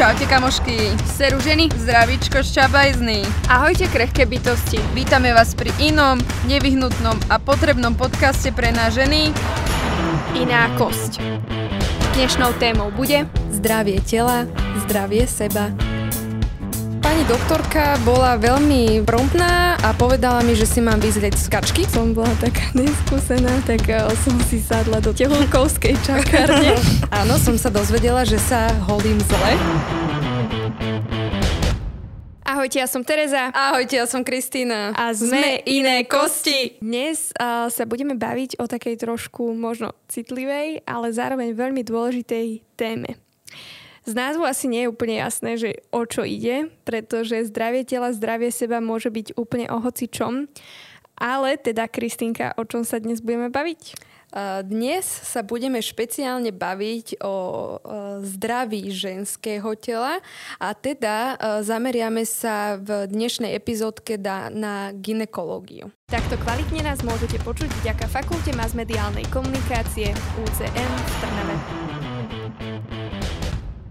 Čaute kamošky, seru ženy, zdravíčko šťabajzný. Ahojte krehké bytosti. Vítame vás pri inom, nevyhnutnom a potrebnom podcaste pre nás ženy. Iná kosť. Dnešnou témou bude Zdravie tela, zdravie seba. Pani doktorka bola veľmi promptná a povedala mi, že si mám vyzrieť z kačky. Som bola taká neskúsená, tak eh, som si sadla do tehulkovskej čakárne. Áno, som sa dozvedela, že sa holím zle. Ahojte, ja som Tereza. Ahojte, ja som Kristýna. A sme iné kosti. Dnes uh, sa budeme baviť o takej trošku možno citlivej, ale zároveň veľmi dôležitej téme. Z názvu asi nie je úplne jasné, že o čo ide, pretože zdravie tela, zdravie seba môže byť úplne o hocičom. Ale teda, Kristýnka, o čom sa dnes budeme baviť? Dnes sa budeme špeciálne baviť o zdraví ženského tela a teda zameriame sa v dnešnej epizódke na ginekológiu. Takto kvalitne nás môžete počuť vďaka Fakulte masmediálnej komunikácie UCM v Trnave.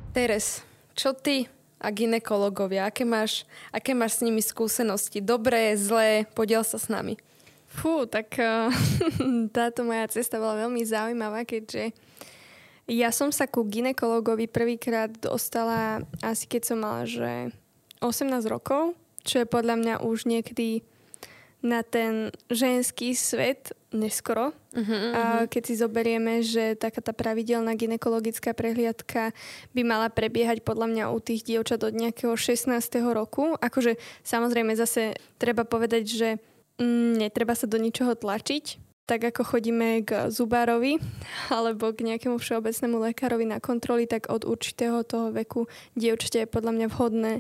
Teres, čo ty a ginekologovia, aké máš, aké máš s nimi skúsenosti? Dobré, zlé? Podiel sa s nami. Fú, tak uh, táto moja cesta bola veľmi zaujímavá, keďže ja som sa ku ginekologovi prvýkrát dostala asi keď som mala, že 18 rokov, čo je podľa mňa už niekedy na ten ženský svet neskoro. Uh-huh, uh-huh. Keď si zoberieme, že taká tá pravidelná ginekologická prehliadka by mala prebiehať podľa mňa u tých dievčat od nejakého 16. roku. Akože samozrejme zase treba povedať, že mm, netreba sa do ničoho tlačiť, tak ako chodíme k zubárovi alebo k nejakému všeobecnému lekárovi na kontroly, tak od určitého toho veku dievčate je podľa mňa vhodné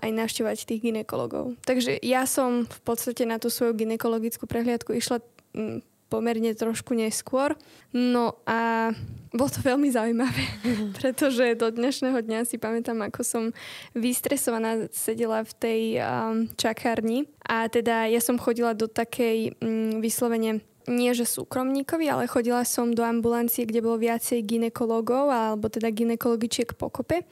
aj navštevovať tých ginekologov. Takže ja som v podstate na tú svoju ginekologickú prehliadku išla mm, pomerne trošku neskôr. No a bolo to veľmi zaujímavé, pretože do dnešného dňa si pamätám, ako som vystresovaná sedela v tej um, čakárni a teda ja som chodila do takej um, vyslovene nie že súkromníkovi, ale chodila som do ambulancie, kde bolo viacej ginekologov alebo teda ginekologičiek pokope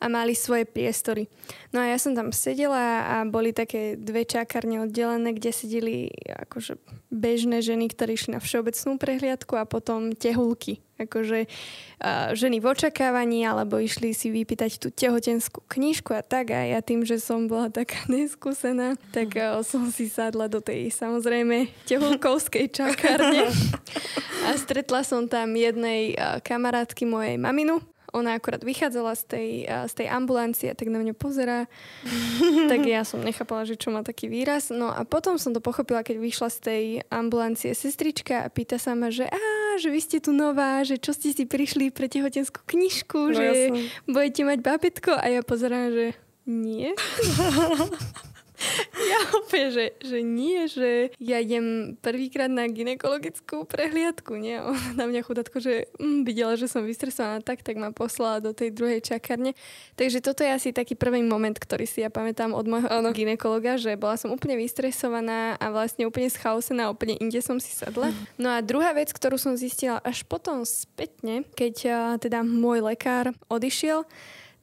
a mali svoje priestory. No a ja som tam sedela a boli také dve čakárne oddelené, kde sedeli akože bežné ženy, ktorí išli na všeobecnú prehliadku a potom tehulky akože uh, ženy v očakávaní alebo išli si vypýtať tú tehotenskú knižku a tak a ja tým, že som bola taká neskúsená, tak uh, som si sadla do tej samozrejme tehulkovskej čakárne a stretla som tam jednej uh, kamarátky mojej maminu ona akorát vychádzala z tej, z tej ambulancie, tak na mňa pozera. tak ja som nechápala, že čo má taký výraz. No a potom som to pochopila, keď vyšla z tej ambulancie sestrička a pýta sa ma, že á, že vy ste tu nová, že čo ste si prišli pre tehotenskú knižku, no, že jasno. budete mať bábetko a ja pozerám, že nie. Ja úplne, že, že nie, že ja idem prvýkrát na ginekologickú prehliadku, nie? Ona na mňa chudatko, že mm, videla, že som vystresovaná tak, tak ma poslala do tej druhej čakárne. Takže toto je asi taký prvý moment, ktorý si ja pamätám od môjho ano. ginekologa, že bola som úplne vystresovaná a vlastne úplne schausená, úplne inde som si sadla. No a druhá vec, ktorú som zistila až potom spätne, keď teda môj lekár odišiel,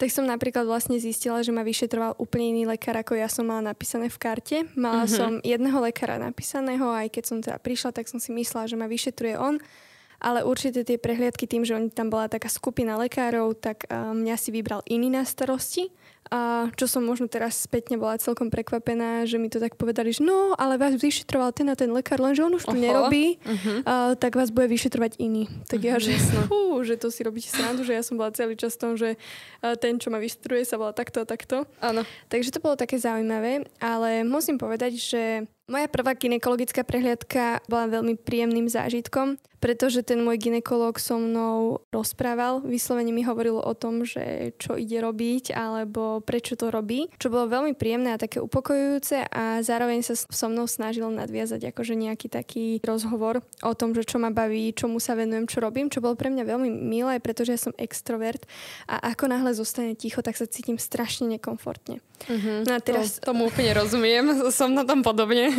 tak som napríklad vlastne zistila, že ma vyšetroval úplne iný lekár, ako ja som mala napísané v karte. Mala uh-huh. som jedného lekára napísaného, aj keď som teda prišla, tak som si myslela, že ma vyšetruje on ale určite tie prehliadky tým, že tam bola taká skupina lekárov, tak uh, mňa si vybral iný na starosti. A čo som možno teraz spätne bola celkom prekvapená, že mi to tak povedali, že no, ale vás vyšetroval ten a ten lekár, lenže on už tu nerobí, uh-huh. uh, tak vás bude vyšetrovať iný. Tak uh-huh, ja, že, fú, že to si robíte srandu, že ja som bola celý čas tom, že uh, ten, čo ma vyšetruje, sa volá takto a takto. Áno. Takže to bolo také zaujímavé, ale musím povedať, že moja prvá ginekologická prehliadka bola veľmi príjemným zážitkom, pretože ten môj ginekolog so mnou rozprával, vyslovene mi hovoril o tom, že čo ide robiť alebo prečo to robí, čo bolo veľmi príjemné a také upokojujúce a zároveň sa so mnou snažil nadviazať akože nejaký taký rozhovor o tom, že čo ma baví, čomu sa venujem, čo robím, čo bolo pre mňa veľmi milé, pretože ja som extrovert a ako náhle zostane ticho, tak sa cítim strašne nekomfortne. Uh-huh. No a teraz... To, tomu úplne rozumiem, som na tom podobne.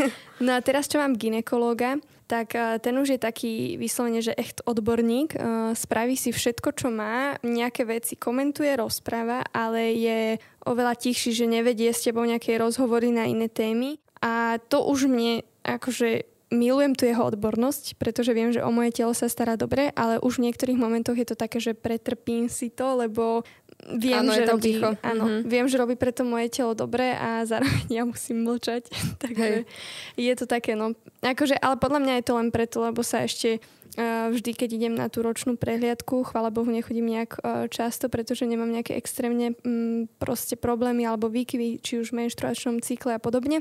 No a teraz, čo mám ginekológa, tak eh, ten už je taký vyslovene, že echt odborník. Eh, spraví si všetko, čo má, nejaké veci komentuje, rozpráva, ale je oveľa tichší, že nevedie s tebou nejaké rozhovory na iné témy. A to už mne akože milujem tu jeho odbornosť, pretože viem, že o moje telo sa stará dobre, ale už v niektorých momentoch je to také, že pretrpím si to, lebo viem, áno, že robí, ticho. áno, mm-hmm. viem, že robí preto moje telo dobre a zároveň ja musím mlčať. Takže Hej. je to také, no, akože, ale podľa mňa je to len preto, lebo sa ešte vždy, keď idem na tú ročnú prehliadku, chvála Bohu, nechodím nejak často, pretože nemám nejaké extrémne mm, proste problémy alebo výkyvy, či už v menštruačnom cykle a podobne.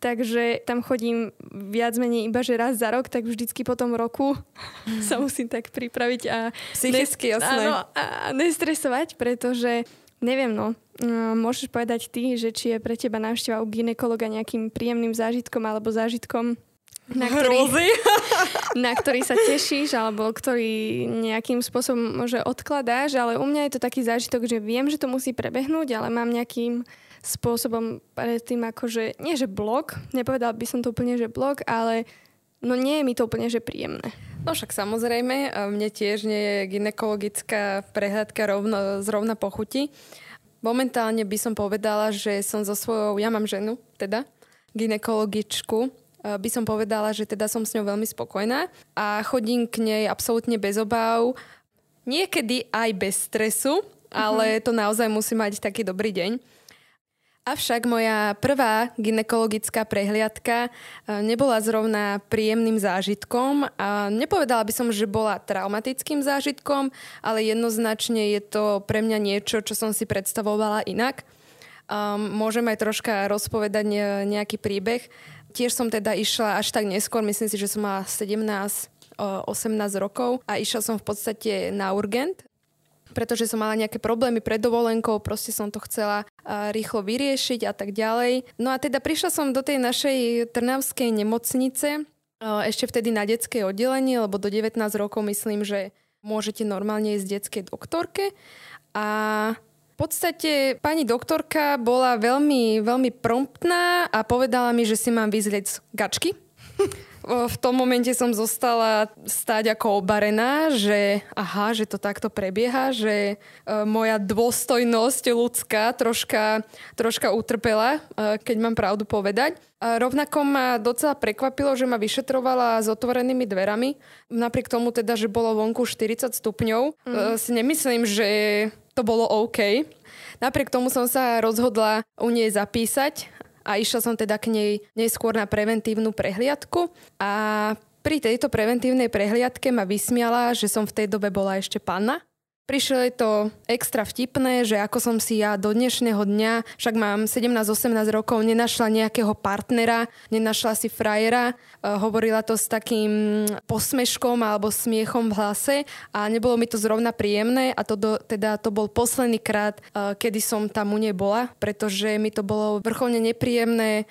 Takže tam chodím viac menej iba, že raz za rok, tak vždycky po tom roku sa musím tak pripraviť a... Psychicky, ne- Áno, a nestresovať, pretože Neviem, no. Môžeš povedať ty, že či je pre teba návšteva u ginekologa nejakým príjemným zážitkom alebo zážitkom na ktorý, na ktorý sa tešíš alebo ktorý nejakým spôsobom môže odkladáš, ale u mňa je to taký zážitok, že viem, že to musí prebehnúť, ale mám nejakým spôsobom predtým akože, nie že blok, nepovedal by som to úplne, že blok, ale no nie je mi to úplne, že príjemné. No však samozrejme, mne tiež nie je ginekologická prehľadka rovno, zrovna pochuti. Momentálne by som povedala, že som so svojou, ja mám ženu teda, ginekologičku, by som povedala, že teda som s ňou veľmi spokojná a chodím k nej absolútne bez obáv, niekedy aj bez stresu, ale mm-hmm. to naozaj musí mať taký dobrý deň. Avšak moja prvá ginekologická prehliadka eh, nebola zrovna príjemným zážitkom a nepovedala by som, že bola traumatickým zážitkom, ale jednoznačne je to pre mňa niečo, čo som si predstavovala inak. Um, môžem aj troška rozpovedať nejaký príbeh. Tiež som teda išla až tak neskôr, myslím si, že som mala 17 18 rokov a išla som v podstate na urgent, pretože som mala nejaké problémy pred dovolenkou, proste som to chcela rýchlo vyriešiť a tak ďalej. No a teda prišla som do tej našej trnavskej nemocnice, ešte vtedy na detské oddelenie, lebo do 19 rokov myslím, že môžete normálne ísť detskej doktorke a podstate pani doktorka bola veľmi, veľmi promptná a povedala mi, že si mám vyzlieť gačky. v tom momente som zostala stáť ako obarená, že aha, že to takto prebieha, že e, moja dôstojnosť ľudská troška, troška utrpela, e, keď mám pravdu povedať. A rovnako ma docela prekvapilo, že ma vyšetrovala s otvorenými dverami. Napriek tomu teda, že bolo vonku 40 stupňov, mm. si nemyslím, že to bolo OK. Napriek tomu som sa rozhodla u nej zapísať a išla som teda k nej neskôr na preventívnu prehliadku a pri tejto preventívnej prehliadke ma vysmiala, že som v tej dobe bola ešte panna Prišlo je to extra vtipné, že ako som si ja do dnešného dňa, však mám 17-18 rokov, nenašla nejakého partnera, nenašla si frajera, uh, hovorila to s takým posmeškom alebo smiechom v hlase a nebolo mi to zrovna príjemné a to do, teda to bol posledný krát, uh, kedy som tam u nej bola, pretože mi to bolo vrcholne nepríjemné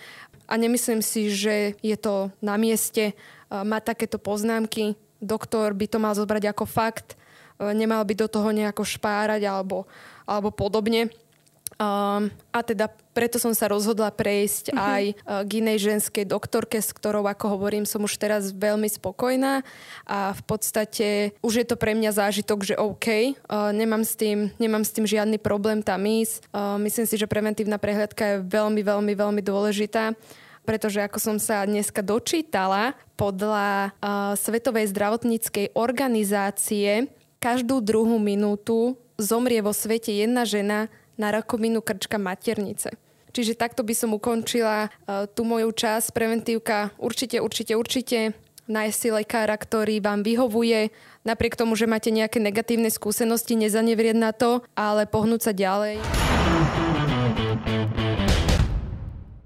a nemyslím si, že je to na mieste uh, mať takéto poznámky. Doktor by to mal zobrať ako fakt E, nemal by do toho nejako špárať alebo, alebo podobne. Um, a teda preto som sa rozhodla prejsť uh-huh. aj uh, k inej ženskej doktorke, s ktorou, ako hovorím, som už teraz veľmi spokojná a v podstate už je to pre mňa zážitok, že OK, uh, nemám, s tým, nemám s tým žiadny problém tam ísť. Uh, myslím si, že preventívna prehľadka je veľmi, veľmi, veľmi dôležitá pretože ako som sa dneska dočítala, podľa uh, Svetovej zdravotníckej organizácie každú druhú minútu zomrie vo svete jedna žena na rakovinu krčka maternice. Čiže takto by som ukončila uh, tú moju časť. Preventívka určite, určite, určite nájsť si lekára, ktorý vám vyhovuje, napriek tomu, že máte nejaké negatívne skúsenosti, nezanevrieť na to, ale pohnúť sa ďalej.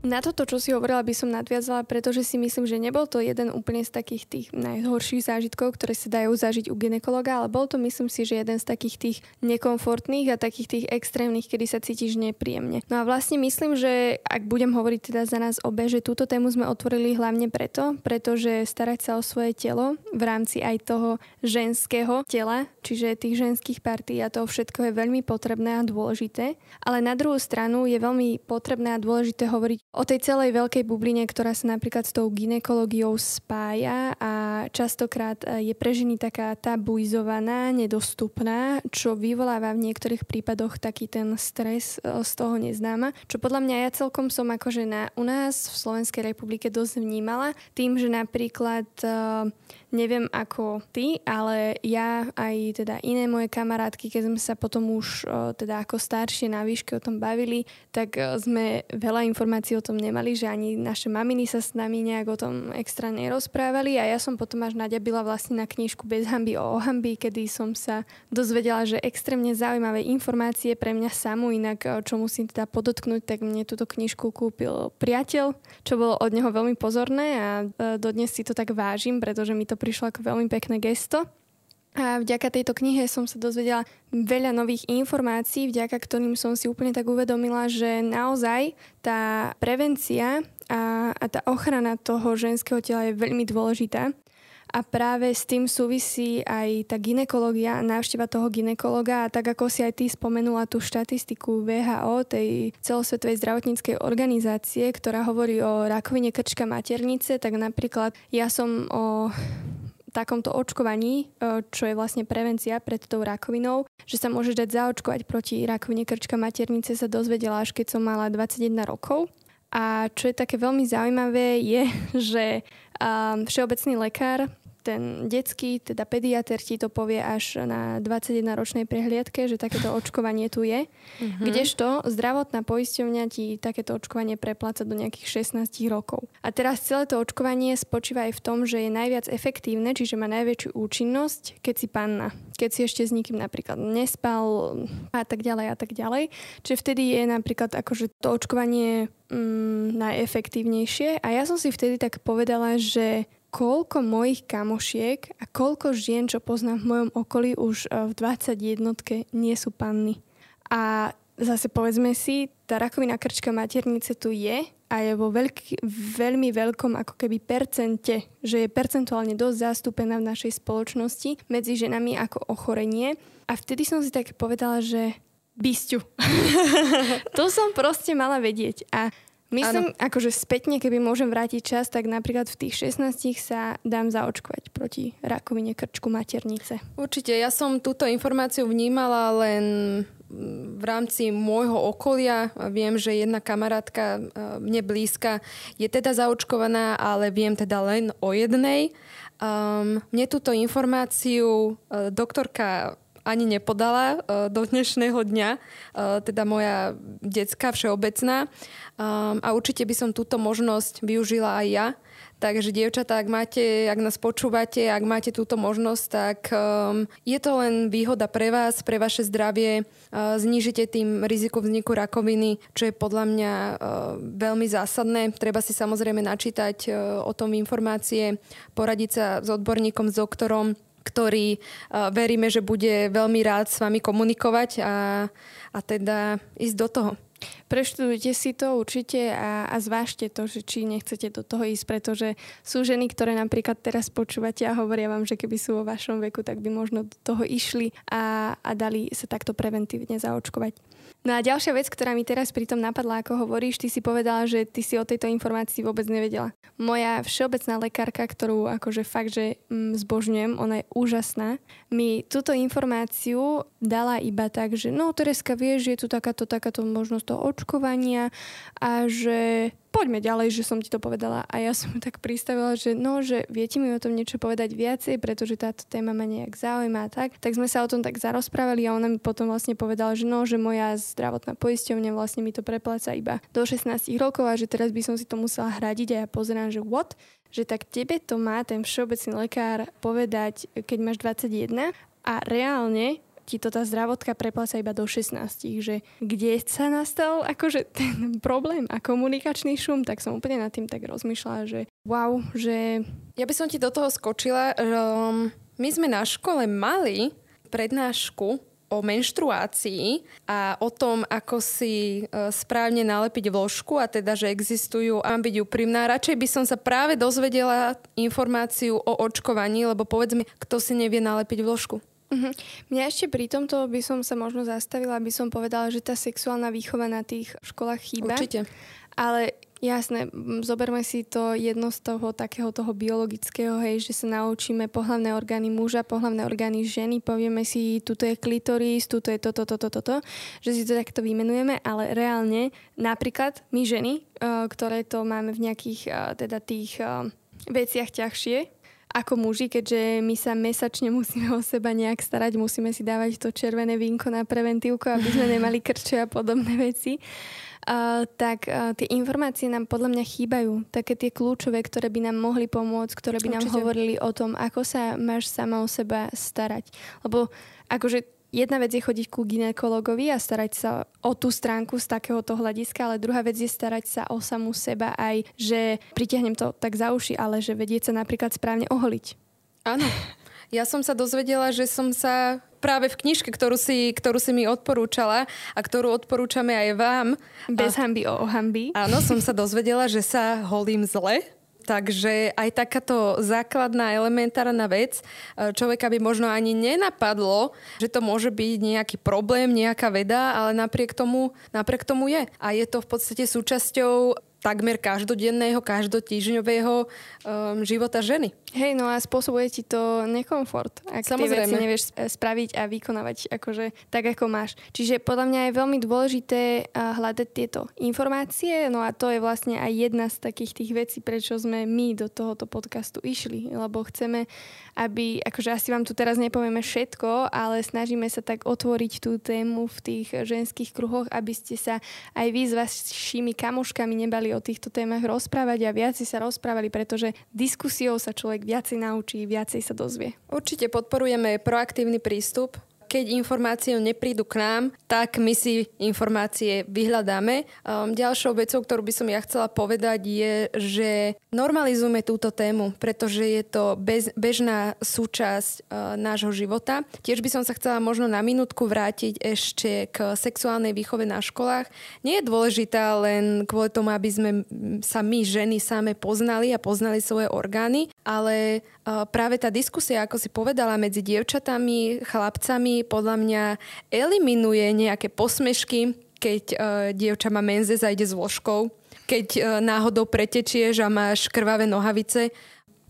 Na toto, čo si hovorila, by som nadviazala, pretože si myslím, že nebol to jeden úplne z takých tých najhorších zážitkov, ktoré sa dajú zažiť u ginekologa, ale bol to, myslím si, že jeden z takých tých nekomfortných a takých tých extrémnych, kedy sa cítiš nepríjemne. No a vlastne myslím, že ak budem hovoriť teda za nás obe, že túto tému sme otvorili hlavne preto, pretože starať sa o svoje telo v rámci aj toho ženského tela, čiže tých ženských partí a toho všetko je veľmi potrebné a dôležité. Ale na druhú stranu je veľmi potrebné a dôležité hovoriť o tej celej veľkej bubline, ktorá sa napríklad s tou ginekológiou spája a častokrát e, je pre ženy taká tabuizovaná, nedostupná, čo vyvoláva v niektorých prípadoch taký ten stres e, z toho neznáma, čo podľa mňa ja celkom som akože na, u nás v Slovenskej republike dosť vnímala, tým, že napríklad uh, neviem ako ty, ale ja aj teda iné moje kamarátky, keď sme sa potom už teda ako staršie na výške o tom bavili, tak sme veľa informácií o tom nemali, že ani naše maminy sa s nami nejak o tom extra nerozprávali a ja som potom až naďabila vlastne na knižku Bez hamby o ohamby, kedy som sa dozvedela, že extrémne zaujímavé informácie pre mňa samú, inak čo musím teda podotknúť, tak mne túto knižku kúpil priateľ, čo bolo od neho veľmi pozorné a dodnes si to tak vážim, pretože mi to prišlo ako veľmi pekné gesto. A vďaka tejto knihe som sa dozvedela veľa nových informácií, vďaka ktorým som si úplne tak uvedomila, že naozaj tá prevencia a, a tá ochrana toho ženského tela je veľmi dôležitá. A práve s tým súvisí aj tá ginekológia, návšteva toho ginekologa. A tak ako si aj ty spomenula tú štatistiku VHO, tej celosvetovej zdravotníckej organizácie, ktorá hovorí o rakovine krčka maternice, tak napríklad ja som o takomto očkovaní, e, čo je vlastne prevencia pred tou rakovinou, že sa môže dať zaočkovať proti rakovine krčka maternice, sa dozvedela až keď som mala 21 rokov. A čo je také veľmi zaujímavé je, že všeobecný lekár ten detský, teda pediatr ti to povie až na 21-ročnej prehliadke, že takéto očkovanie tu je. Uh-huh. Kdežto zdravotná poisťovňa ti takéto očkovanie prepláca do nejakých 16 rokov. A teraz celé to očkovanie spočíva aj v tom, že je najviac efektívne, čiže má najväčšiu účinnosť, keď si panna. Keď si ešte s nikým napríklad nespal a tak ďalej a tak ďalej. Čiže vtedy je napríklad akože to očkovanie mm, najefektívnejšie. A ja som si vtedy tak povedala, že koľko mojich kamošiek a koľko žien, čo poznám v mojom okolí, už e, v 21 nie sú panny. A zase povedzme si, tá rakovina krčka maternice tu je a je vo veľký, veľmi veľkom ako keby percente, že je percentuálne dosť zastúpená v našej spoločnosti medzi ženami ako ochorenie. A vtedy som si tak povedala, že bysťu. to som proste mala vedieť. A Myslím, ano. akože spätne, keby môžem vrátiť čas, tak napríklad v tých 16 sa dám zaočkovať proti rakovine krčku maternice. Určite, ja som túto informáciu vnímala len v rámci môjho okolia. Viem, že jedna kamarátka e, mne blízka je teda zaočkovaná, ale viem teda len o jednej. Um, mne túto informáciu uh, doktorka ani nepodala uh, do dnešného dňa, uh, teda moja detská všeobecná. Um, a určite by som túto možnosť využila aj ja. Takže dievčatá, ak, máte, ak nás počúvate, ak máte túto možnosť, tak um, je to len výhoda pre vás, pre vaše zdravie. Uh, znížite tým riziku vzniku rakoviny, čo je podľa mňa uh, veľmi zásadné. Treba si samozrejme načítať uh, o tom informácie, poradiť sa s odborníkom, s doktorom, ktorý uh, veríme, že bude veľmi rád s vami komunikovať a, a teda ísť do toho. Preštudujte si to určite a, a zvážte to, že či nechcete do toho ísť, pretože sú ženy, ktoré napríklad teraz počúvate a hovoria vám, že keby sú vo vašom veku, tak by možno do toho išli a, a dali sa takto preventívne zaočkovať. No a ďalšia vec, ktorá mi teraz pritom napadla, ako hovoríš, ty si povedala, že ty si o tejto informácii vôbec nevedela. Moja všeobecná lekárka, ktorú akože fakt, že mm, zbožňujem, ona je úžasná, mi túto informáciu dala iba tak, že no Tereska, vieš, je tu takáto, takáto možnosť toho očkovania a že poďme ďalej, že som ti to povedala. A ja som tak pristavila, že no, že viete mi o tom niečo povedať viacej, pretože táto téma ma nejak zaujíma a tak. Tak sme sa o tom tak zarozprávali a ona mi potom vlastne povedala, že no, že moja zdravotná poisťovňa vlastne mi to prepláca iba do 16 rokov a že teraz by som si to musela hradiť a ja pozerám, že what? Že tak tebe to má ten všeobecný lekár povedať, keď máš 21 a reálne ti to tá zdravotká prepláca iba do 16, že kde sa nastal akože ten problém a komunikačný šum, tak som úplne nad tým tak rozmýšľala, že wow, že... Ja by som ti do toho skočila, um, my sme na škole mali prednášku o menštruácii a o tom, ako si uh, správne nalepiť vložku a teda, že existujú, úprimná. Radšej by som sa práve dozvedela informáciu o očkovaní, lebo povedz kto si nevie nalepiť vložku. Uh-huh. Mňa ešte pri tomto by som sa možno zastavila, aby som povedala, že tá sexuálna výchova na tých školách chýba. Určite. Ale Jasné, zoberme si to jedno z toho takého toho biologického, hej, že sa naučíme pohlavné orgány muža, pohlavné orgány ženy, povieme si, tuto je klitoris, tuto je toto, toto, toto, že si to takto vymenujeme, ale reálne napríklad my ženy, uh, ktoré to máme v nejakých uh, teda tých uh, veciach ťažšie, ako muži, keďže my sa mesačne musíme o seba nejak starať, musíme si dávať to červené vínko na preventívku, aby sme nemali krče a podobné veci uh, tak uh, tie informácie nám podľa mňa chýbajú. Také tie kľúčové, ktoré by nám mohli pomôcť, ktoré by Určite. nám hovorili o tom, ako sa máš sama o seba starať. Lebo akože jedna vec je chodiť ku ginekologovi a starať sa o tú stránku z takéhoto hľadiska, ale druhá vec je starať sa o samú seba aj, že pritiahnem to tak za uši, ale že vedieť sa napríklad správne oholiť. Áno. Ja som sa dozvedela, že som sa práve v knižke, ktorú si, ktorú si mi odporúčala a ktorú odporúčame aj vám. Bez a, hamby o hamby. Áno, som sa dozvedela, že sa holím zle. Takže aj takáto základná, elementárna vec e, človeka by možno ani nenapadlo, že to môže byť nejaký problém, nejaká veda, ale napriek tomu, napriek tomu je. A je to v podstate súčasťou takmer každodenného, každotýždňového um, života ženy. Hej, no a spôsobuje ti to nekomfort, ak Samozrejme. tie veci nevieš spraviť a vykonávať akože tak, ako máš. Čiže podľa mňa je veľmi dôležité hľadať tieto informácie, no a to je vlastne aj jedna z takých tých vecí, prečo sme my do tohoto podcastu išli, lebo chceme, aby, akože asi vám tu teraz nepovieme všetko, ale snažíme sa tak otvoriť tú tému v tých ženských kruhoch, aby ste sa aj vy s vašimi kamoškami nebali o týchto témach rozprávať a viac sa rozprávali, pretože diskusiou sa človek viacej naučí, viacej sa dozvie. Určite podporujeme proaktívny prístup keď informácie neprídu k nám, tak my si informácie vyhľadáme. Um, ďalšou vecou, ktorú by som ja chcela povedať, je, že normalizujeme túto tému, pretože je to bez, bežná súčasť uh, nášho života. Tiež by som sa chcela možno na minútku vrátiť ešte k sexuálnej výchove na školách. Nie je dôležitá len kvôli tomu, aby sme sa my, ženy, same poznali a poznali svoje orgány, ale uh, práve tá diskusia, ako si povedala, medzi dievčatami, chlapcami, podľa mňa eliminuje nejaké posmešky, keď uh, dievča má menzes a ide s vložkou, keď uh, náhodou pretečieš a máš krvavé nohavice.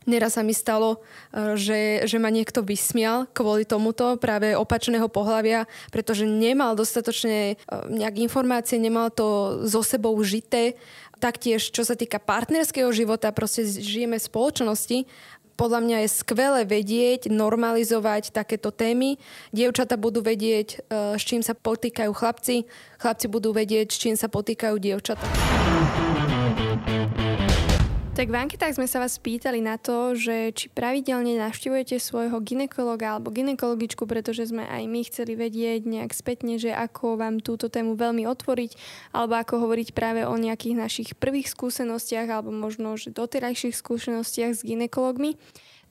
Neraz sa mi stalo, uh, že, že ma niekto vysmial kvôli tomuto práve opačného pohľavia, pretože nemal dostatočne uh, nejak informácie, nemal to so sebou žité. Taktiež, čo sa týka partnerského života, proste žijeme v spoločnosti podľa mňa je skvelé vedieť, normalizovať takéto témy. Dievčata budú vedieť, e, s čím sa potýkajú chlapci, chlapci budú vedieť, s čím sa potýkajú dievčata. Tak v anketách sme sa vás pýtali na to, že či pravidelne navštevujete svojho ginekologa alebo ginekologičku, pretože sme aj my chceli vedieť nejak spätne, že ako vám túto tému veľmi otvoriť, alebo ako hovoriť práve o nejakých našich prvých skúsenostiach, alebo možno, že doterajších skúsenostiach s ginekologmi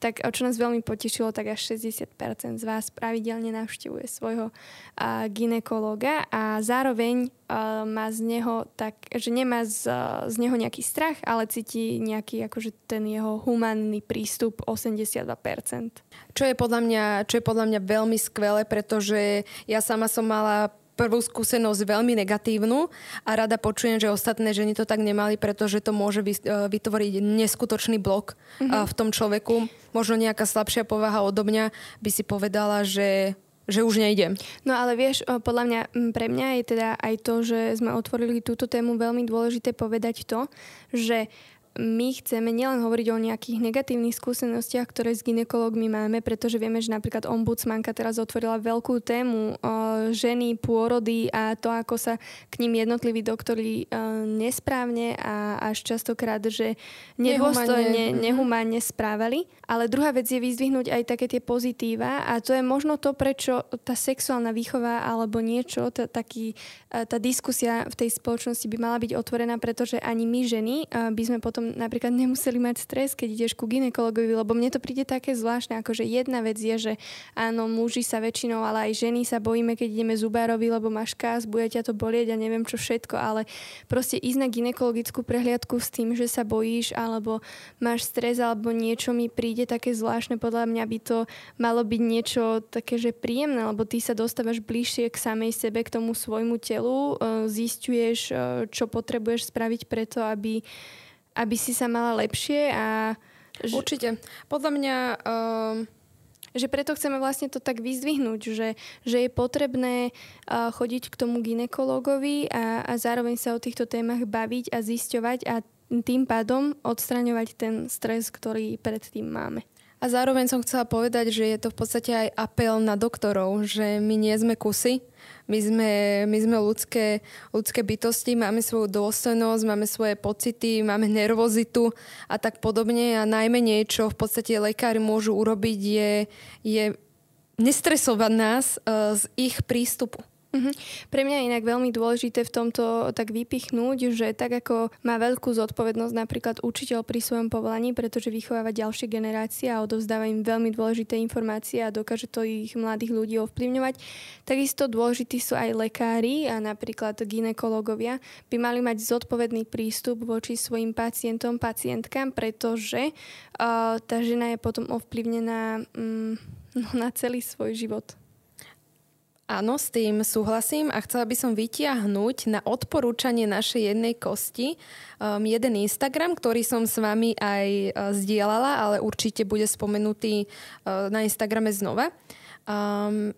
tak čo nás veľmi potešilo, tak až 60% z vás pravidelne navštevuje svojho uh, ginekologa a zároveň uh, má z neho tak, že nemá z, uh, z neho nejaký strach, ale cíti nejaký akože ten jeho humánny prístup 82%. Čo je podľa mňa, čo je podľa mňa veľmi skvelé, pretože ja sama som mala prvú skúsenosť veľmi negatívnu a rada počujem, že ostatné ženy to tak nemali, pretože to môže e, vytvoriť neskutočný blok mm-hmm. v tom človeku. Možno nejaká slabšia povaha odo mňa by si povedala, že že už nejdem. No ale vieš, podľa mňa, pre mňa je teda aj to, že sme otvorili túto tému veľmi dôležité povedať to, že my chceme nielen hovoriť o nejakých negatívnych skúsenostiach, ktoré s ginekologmi máme, pretože vieme, že napríklad ombudsmanka teraz otvorila veľkú tému o ženy, pôrody a to, ako sa k ním jednotliví doktori nesprávne a až častokrát, že nedôstojne, nehumánne správali. Ale druhá vec je vyzdvihnúť aj také tie pozitíva a to je možno to, prečo tá sexuálna výchova alebo niečo, tá, taký, tá diskusia v tej spoločnosti by mala byť otvorená, pretože ani my ženy by sme potom potom napríklad nemuseli mať stres, keď ideš ku ginekologovi, lebo mne to príde také zvláštne, akože jedna vec je, že áno, muži sa väčšinou, ale aj ženy sa bojíme, keď ideme zubárovi, lebo máš kás, bude ťa to bolieť a neviem čo všetko, ale proste ísť na ginekologickú prehliadku s tým, že sa bojíš alebo máš stres alebo niečo mi príde také zvláštne, podľa mňa by to malo byť niečo také, že príjemné, lebo ty sa dostávaš bližšie k samej sebe, k tomu svojmu telu, e, zistuješ, e, čo potrebuješ spraviť preto, aby, aby si sa mala lepšie a... Určite. Podľa mňa... Uh že preto chceme vlastne to tak vyzdvihnúť, že, že je potrebné uh, chodiť k tomu ginekológovi a, a zároveň sa o týchto témach baviť a zisťovať a tým pádom odstraňovať ten stres, ktorý predtým máme. A zároveň som chcela povedať, že je to v podstate aj apel na doktorov, že my nie sme kusy, my sme, my sme ľudské, ľudské bytosti, máme svoju dôstojnosť, máme svoje pocity, máme nervozitu a tak podobne a najmenej, čo v podstate lekári môžu urobiť, je, je nestresovať nás uh, z ich prístupu. Uh-huh. Pre mňa je inak veľmi dôležité v tomto tak vypichnúť, že tak ako má veľkú zodpovednosť napríklad učiteľ pri svojom povolaní, pretože vychováva ďalšie generácie a odovzdáva im veľmi dôležité informácie a dokáže to ich mladých ľudí ovplyvňovať, takisto dôležití sú aj lekári a napríklad ginekológovia by mali mať zodpovedný prístup voči svojim pacientom, pacientkám, pretože uh, tá žena je potom ovplyvnená um, no, na celý svoj život. Áno, s tým súhlasím a chcela by som vytiahnuť na odporúčanie našej jednej kosti um, jeden Instagram, ktorý som s vami aj uh, zdieľala, ale určite bude spomenutý uh, na Instagrame znova. Um,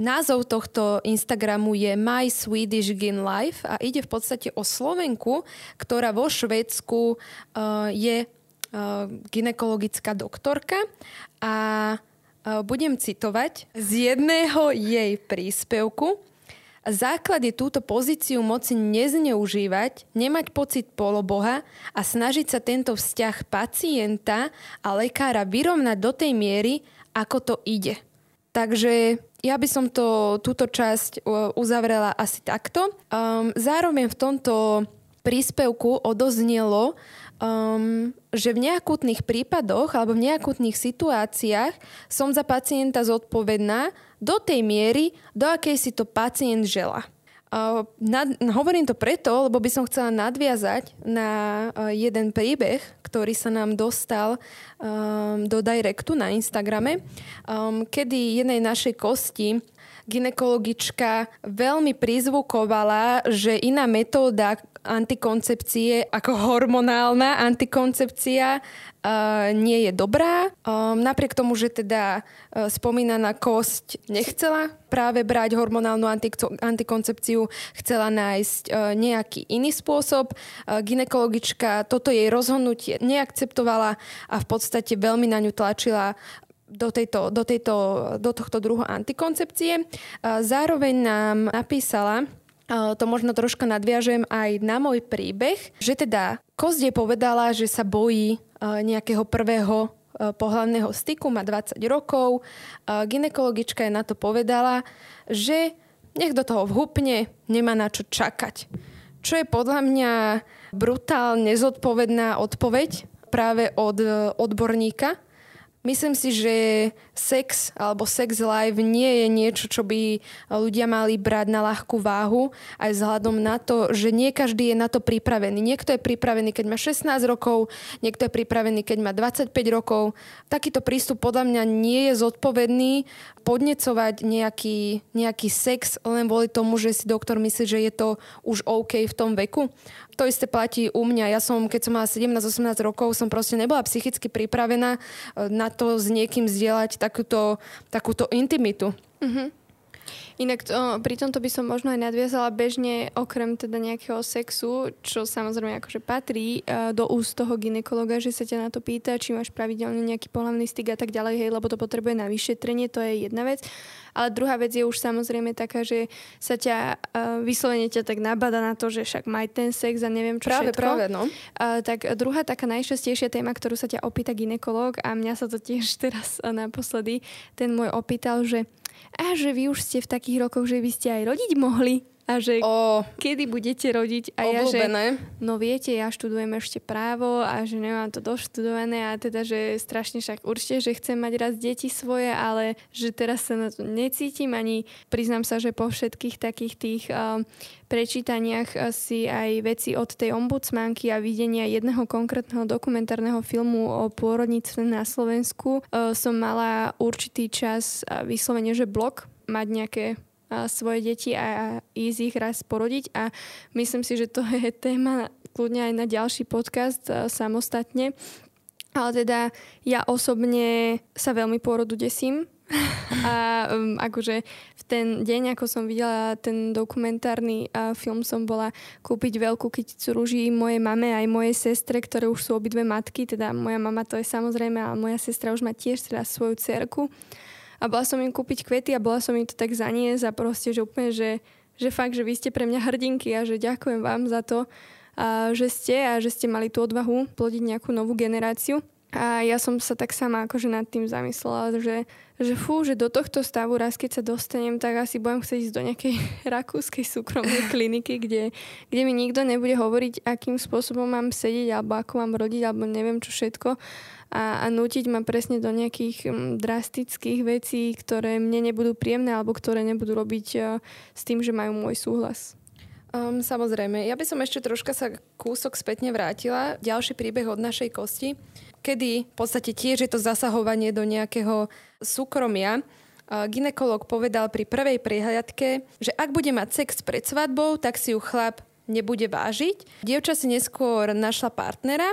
Názov tohto Instagramu je My Swedish Gin Life a ide v podstate o Slovenku, ktorá vo Švedsku uh, je uh, ginekologická doktorka a budem citovať z jedného jej príspevku. Základ je túto pozíciu moci nezneužívať, nemať pocit poloboha a snažiť sa tento vzťah pacienta a lekára vyrovnať do tej miery, ako to ide. Takže ja by som to, túto časť uzavrela asi takto. Um, zároveň v tomto príspevku odoznelo, um, že v neakutných prípadoch alebo v neakutných situáciách som za pacienta zodpovedná do tej miery, do akej si to pacient žela. Uh, nad, hovorím to preto, lebo by som chcela nadviazať na uh, jeden príbeh, ktorý sa nám dostal um, do directu na Instagrame, um, kedy jednej našej kosti ginekologička veľmi prizvukovala, že iná metóda antikoncepcie ako hormonálna antikoncepcia uh, nie je dobrá. Um, napriek tomu, že teda uh, spomínaná kosť nechcela práve brať hormonálnu antikoncepciu, chcela nájsť uh, nejaký iný spôsob. Ginekologička toto jej rozhodnutie neakceptovala a v podstate veľmi na ňu tlačila do, tejto, do, tejto, do tohto druhu antikoncepcie. Zároveň nám napísala, to možno troška nadviažem aj na môj príbeh, že teda Kost je povedala, že sa bojí nejakého prvého pohľadného styku, má 20 rokov. Ginekologička je na to povedala, že nech do toho vhupne, nemá na čo čakať. Čo je podľa mňa brutálne zodpovedná odpoveď práve od odborníka, Myslím si, že sex alebo sex life nie je niečo, čo by ľudia mali brať na ľahkú váhu, aj vzhľadom na to, že nie každý je na to pripravený. Niekto je pripravený, keď má 16 rokov, niekto je pripravený, keď má 25 rokov. Takýto prístup podľa mňa nie je zodpovedný podnecovať nejaký, nejaký sex len kvôli tomu, že si doktor myslí, že je to už OK v tom veku. To isté platí u mňa. Ja som, keď som mala 17-18 rokov, som proste nebola psychicky pripravená eh, na to s niekým zdieľať takúto, takúto intimitu. Mm-hmm. Inak to, pri tomto by som možno aj nadviazala bežne, okrem teda nejakého sexu, čo samozrejme akože patrí uh, do úst toho ginekologa, že sa ťa na to pýta, či máš pravidelne nejaký pohľavný styk a tak ďalej, hej, lebo to potrebuje na vyšetrenie, to je jedna vec. Ale druhá vec je už samozrejme taká, že sa ťa uh, vyslovene ťa tak nabada na to, že však maj ten sex a neviem čo práve, všetko. Práve, no. Uh, tak druhá taká najčastejšia téma, ktorú sa ťa opýta ginekolog a mňa sa to tiež teraz uh, naposledy ten môj opýtal, že a že vy už ste v takých rokoch, že by ste aj rodiť mohli. A že O, kedy budete rodiť? A ja, že no viete, ja študujem ešte právo a že nemám to doštudované a teda, že strašne však určite, že chcem mať raz deti svoje, ale že teraz sa na to necítim ani. Priznám sa, že po všetkých takých tých um, prečítaniach si aj veci od tej ombudsmanky a videnia jedného konkrétneho dokumentárneho filmu o pôrodníctve na Slovensku uh, som mala určitý čas vyslovene, že blok mať nejaké svoje deti a ísť ich raz porodiť. A myslím si, že to je téma kľudne aj na ďalší podcast a, samostatne. Ale teda ja osobne sa veľmi pôrodu desím. A um, akože v ten deň, ako som videla ten dokumentárny uh, film, som bola kúpiť veľkú kyticu rúží mojej mame aj mojej sestre, ktoré už sú obidve matky, teda moja mama to je samozrejme, ale moja sestra už má tiež teda svoju cerku a bola som im kúpiť kvety a bola som im to tak zaniesť a proste, že úplne, že, že fakt, že vy ste pre mňa hrdinky a že ďakujem vám za to, a že ste a že ste mali tú odvahu plodiť nejakú novú generáciu. A ja som sa tak sama akože nad tým zamyslela, že, že fú, že do tohto stavu raz keď sa dostanem, tak asi budem chcieť ísť do nejakej rakúskej súkromnej kliniky, kde, kde mi nikto nebude hovoriť, akým spôsobom mám sedieť, alebo ako mám rodiť, alebo neviem čo všetko a, a nútiť ma presne do nejakých m, drastických vecí, ktoré mne nebudú príjemné alebo ktoré nebudú robiť uh, s tým, že majú môj súhlas. Um, samozrejme, ja by som ešte troška sa kúsok spätne vrátila. Ďalší príbeh od našej kosti, kedy v podstate tiež je to zasahovanie do nejakého súkromia. Ginekolog povedal pri prvej prehliadke, že ak bude mať sex pred svadbou, tak si ju chlap nebude vážiť. Dievča si neskôr našla partnera,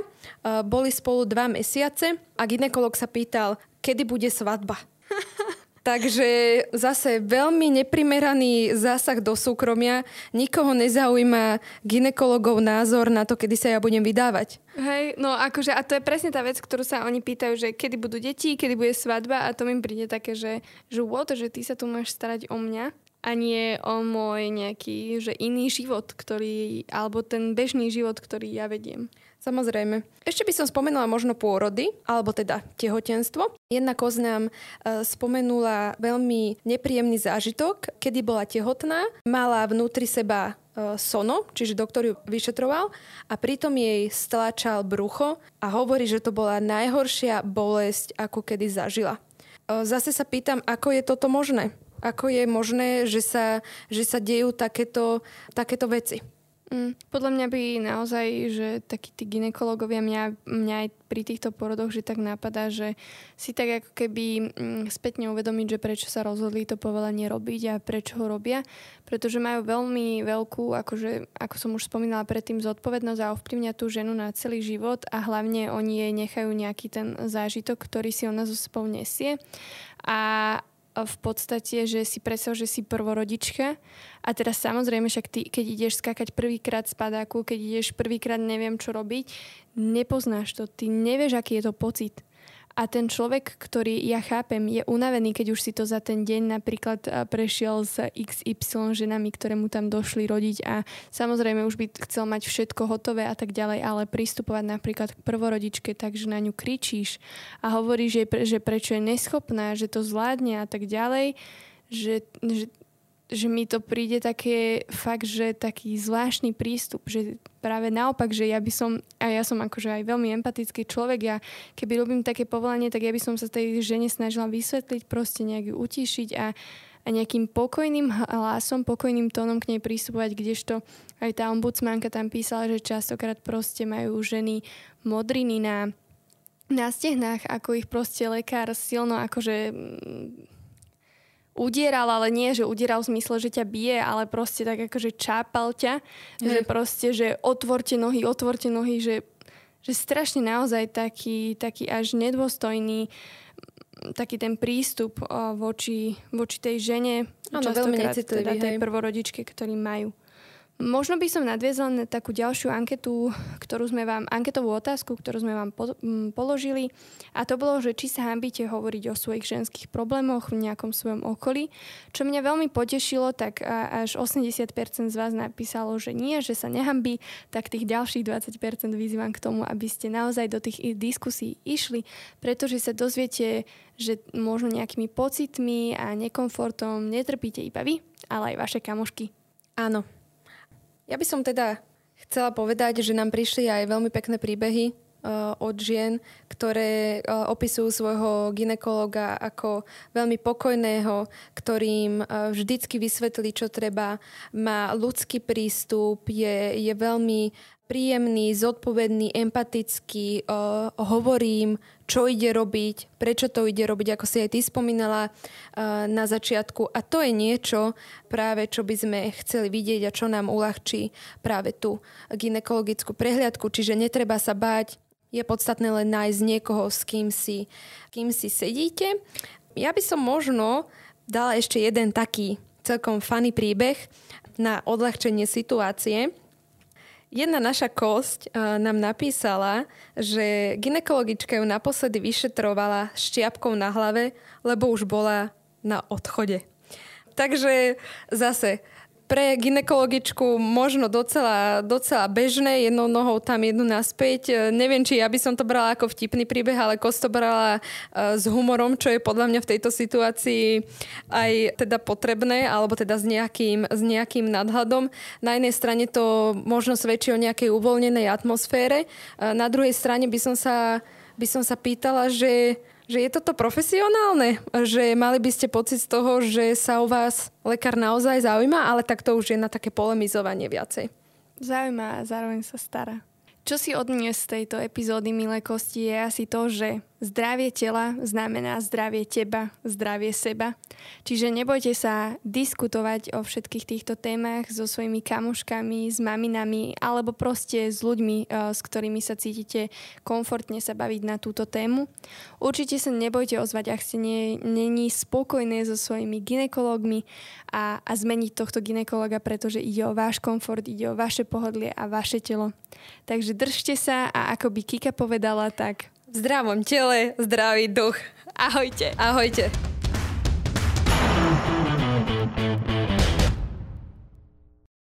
boli spolu dva mesiace a ginekolog sa pýtal, kedy bude svadba. Takže zase veľmi neprimeraný zásah do súkromia. Nikoho nezaujíma ginekologov názor na to, kedy sa ja budem vydávať. Hej, no akože, a to je presne tá vec, ktorú sa oni pýtajú, že kedy budú deti, kedy bude svadba a to mi príde také, že, že what, že ty sa tu máš starať o mňa a nie o môj nejaký že iný život, ktorý, alebo ten bežný život, ktorý ja vediem. Samozrejme. Ešte by som spomenula možno pôrody, alebo teda tehotenstvo. Jedna koz nám e, spomenula veľmi nepríjemný zážitok, kedy bola tehotná, mala vnútri seba e, sono, čiže doktor ju vyšetroval a pritom jej stlačal brucho a hovorí, že to bola najhoršia bolesť, ako kedy zažila. E, zase sa pýtam, ako je toto možné? Ako je možné, že sa, že sa dejú takéto, takéto veci? Mm, podľa mňa by naozaj, že takí tí ginekologovia mňa, mňa aj pri týchto porodoch, že tak napadá, že si tak ako keby mm, spätne uvedomiť, že prečo sa rozhodli to povolenie robiť a prečo ho robia, pretože majú veľmi veľkú, akože, ako som už spomínala predtým, zodpovednosť a ovplyvňa tú ženu na celý život a hlavne oni jej nechajú nejaký ten zážitok, ktorý si ona zo sebou nesie. A, v podstate, že si predstav, že si prvorodička. A teraz samozrejme však ty, keď ideš skakať prvýkrát z padáku, keď ideš prvýkrát neviem čo robiť, nepoznáš to, ty nevieš, aký je to pocit a ten človek, ktorý ja chápem, je unavený, keď už si to za ten deň napríklad prešiel s XY ženami, ktoré mu tam došli rodiť a samozrejme už by chcel mať všetko hotové a tak ďalej, ale pristupovať napríklad k prvorodičke tak, že na ňu kričíš a hovoríš, že, že prečo je neschopná, že to zvládne a tak ďalej, že, že že mi to príde také fakt, že taký zvláštny prístup, že práve naopak, že ja by som, a ja som akože aj veľmi empatický človek, ja keby robím také povolanie, tak ja by som sa tej žene snažila vysvetliť, proste nejak ju utišiť a, a nejakým pokojným hlasom, pokojným tónom k nej prístupovať, kdežto aj tá ombudsmanka tam písala, že častokrát proste majú ženy modriny na, na stehnách, ako ich proste lekár silno akože udieral, ale nie, že udieral v zmysle, že ťa bije, ale proste tak akože čápal ťa, mm. že proste, že otvorte nohy, otvorte nohy, že, že strašne naozaj taký, taký až nedôstojný taký ten prístup o, voči, voči tej žene, ano, veľmi necitlivý, teda tej prvorodičke, ktorý majú. Možno by som nadviezla na takú ďalšiu anketu, ktorú sme vám, anketovú otázku, ktorú sme vám po, m, položili. A to bolo, že či sa hambíte hovoriť o svojich ženských problémoch v nejakom svojom okolí. Čo mňa veľmi potešilo, tak až 80% z vás napísalo, že nie, že sa nehambí, tak tých ďalších 20% vyzývam k tomu, aby ste naozaj do tých diskusí išli, pretože sa dozviete, že možno nejakými pocitmi a nekomfortom netrpíte iba vy, ale aj vaše kamošky Áno. Ja by som teda chcela povedať, že nám prišli aj veľmi pekné príbehy uh, od žien, ktoré uh, opisujú svojho ginekologa ako veľmi pokojného, ktorým uh, vždycky vysvetlí, čo treba, má ľudský prístup, je, je veľmi príjemný, zodpovedný, empatický, uh, hovorím, čo ide robiť, prečo to ide robiť, ako si aj ty spomínala uh, na začiatku. A to je niečo práve, čo by sme chceli vidieť a čo nám uľahčí práve tú ginekologickú prehliadku. Čiže netreba sa báť, je podstatné len nájsť niekoho, s kým si, kým si sedíte. Ja by som možno dala ešte jeden taký celkom funny príbeh na odľahčenie situácie. Jedna naša kosť uh, nám napísala, že ginekologička ju naposledy vyšetrovala šťapkou na hlave, lebo už bola na odchode. Takže zase pre ginekologičku možno docela, docela bežné, jednou nohou tam, jednu naspäť. E, neviem, či ja by som to brala ako vtipný príbeh, ale Kost to brala uh, s humorom, čo je podľa mňa v tejto situácii aj teda potrebné, alebo teda s nejakým, s nejakým nadhľadom. Na jednej strane to možno svedčí o nejakej uvoľnenej atmosfére. Uh, na druhej strane by som sa, by som sa pýtala, že že je toto profesionálne? Že mali by ste pocit z toho, že sa o vás lekár naozaj zaujíma, ale tak to už je na také polemizovanie viacej. Zaujíma a zároveň sa stará. Čo si odnies z tejto epizódy, milé kosti, je asi to, že zdravie tela znamená zdravie teba, zdravie seba. Čiže nebojte sa diskutovať o všetkých týchto témach so svojimi kamoškami, s maminami alebo proste s ľuďmi, eh, s ktorými sa cítite komfortne sa baviť na túto tému. Určite sa nebojte ozvať, ak ste nie, není spokojné so svojimi ginekologmi a, a zmeniť tohto ginekologa, pretože ide o váš komfort, ide o vaše pohodlie a vaše telo. Takže držte sa a ako by Kika povedala, tak v zdravom tele, zdravý duch. Ahojte. Ahojte.